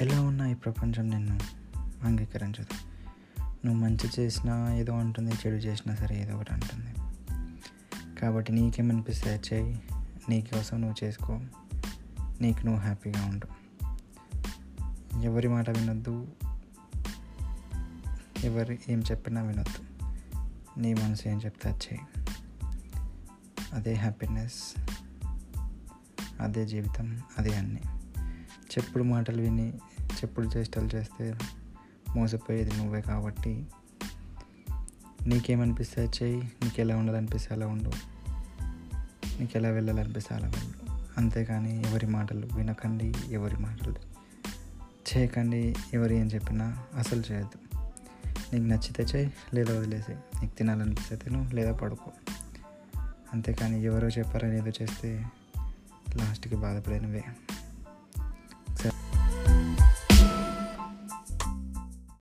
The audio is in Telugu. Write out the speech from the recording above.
ఎలా ఉన్నా ఈ ప్రపంచం నిన్ను అంగీకరించదు. నువ్వు మంచి చేసినా ఏదో అంటుంది చెడు చేసినా సరే ఏదో ఒకటి అంటుంది. కాబట్టి నీకేమనిపిస్తే చేయి. నీకోసం నువ్వు చేసుకో. నీకు నువ్వు హ్యాపీగా ఉండు. ఎవరి మాట వినొద్దు. ఎవరు ఏం చెప్పినా వినొద్దు. నీ మనసు ఏం చెప్తే చేయి. అదే హ్యాపీనెస్. అదే జీవితం. అదే అన్నీ. చెప్పుడు మాటలు విని చెప్పుడు చేష్టలు చేస్తే మోసపోయేది నువ్వే కాబట్టి నీకేమనిపిస్తే చేయి నీకు ఎలా ఉండాలనిపిస్తే అలా ఉండు. నీకు ఎలా వెళ్ళాలనిపిస్తే అలా వెళ్ళు. అంతేకాని ఎవరి మాటలు వినకండి ఎవరి మాటలు చేయకండి ఎవరు ఏం చెప్పినా అసలు చేయొద్దు. నీకు నచ్చితే చేయి లేదా వదిలేసి నీకు తినాలనిపిస్తే తిను లేదా పడుకో. అంతేకాని ఎవరో చెప్పారని ఏదో చేస్తే లాస్ట్కి బాధపడినవే.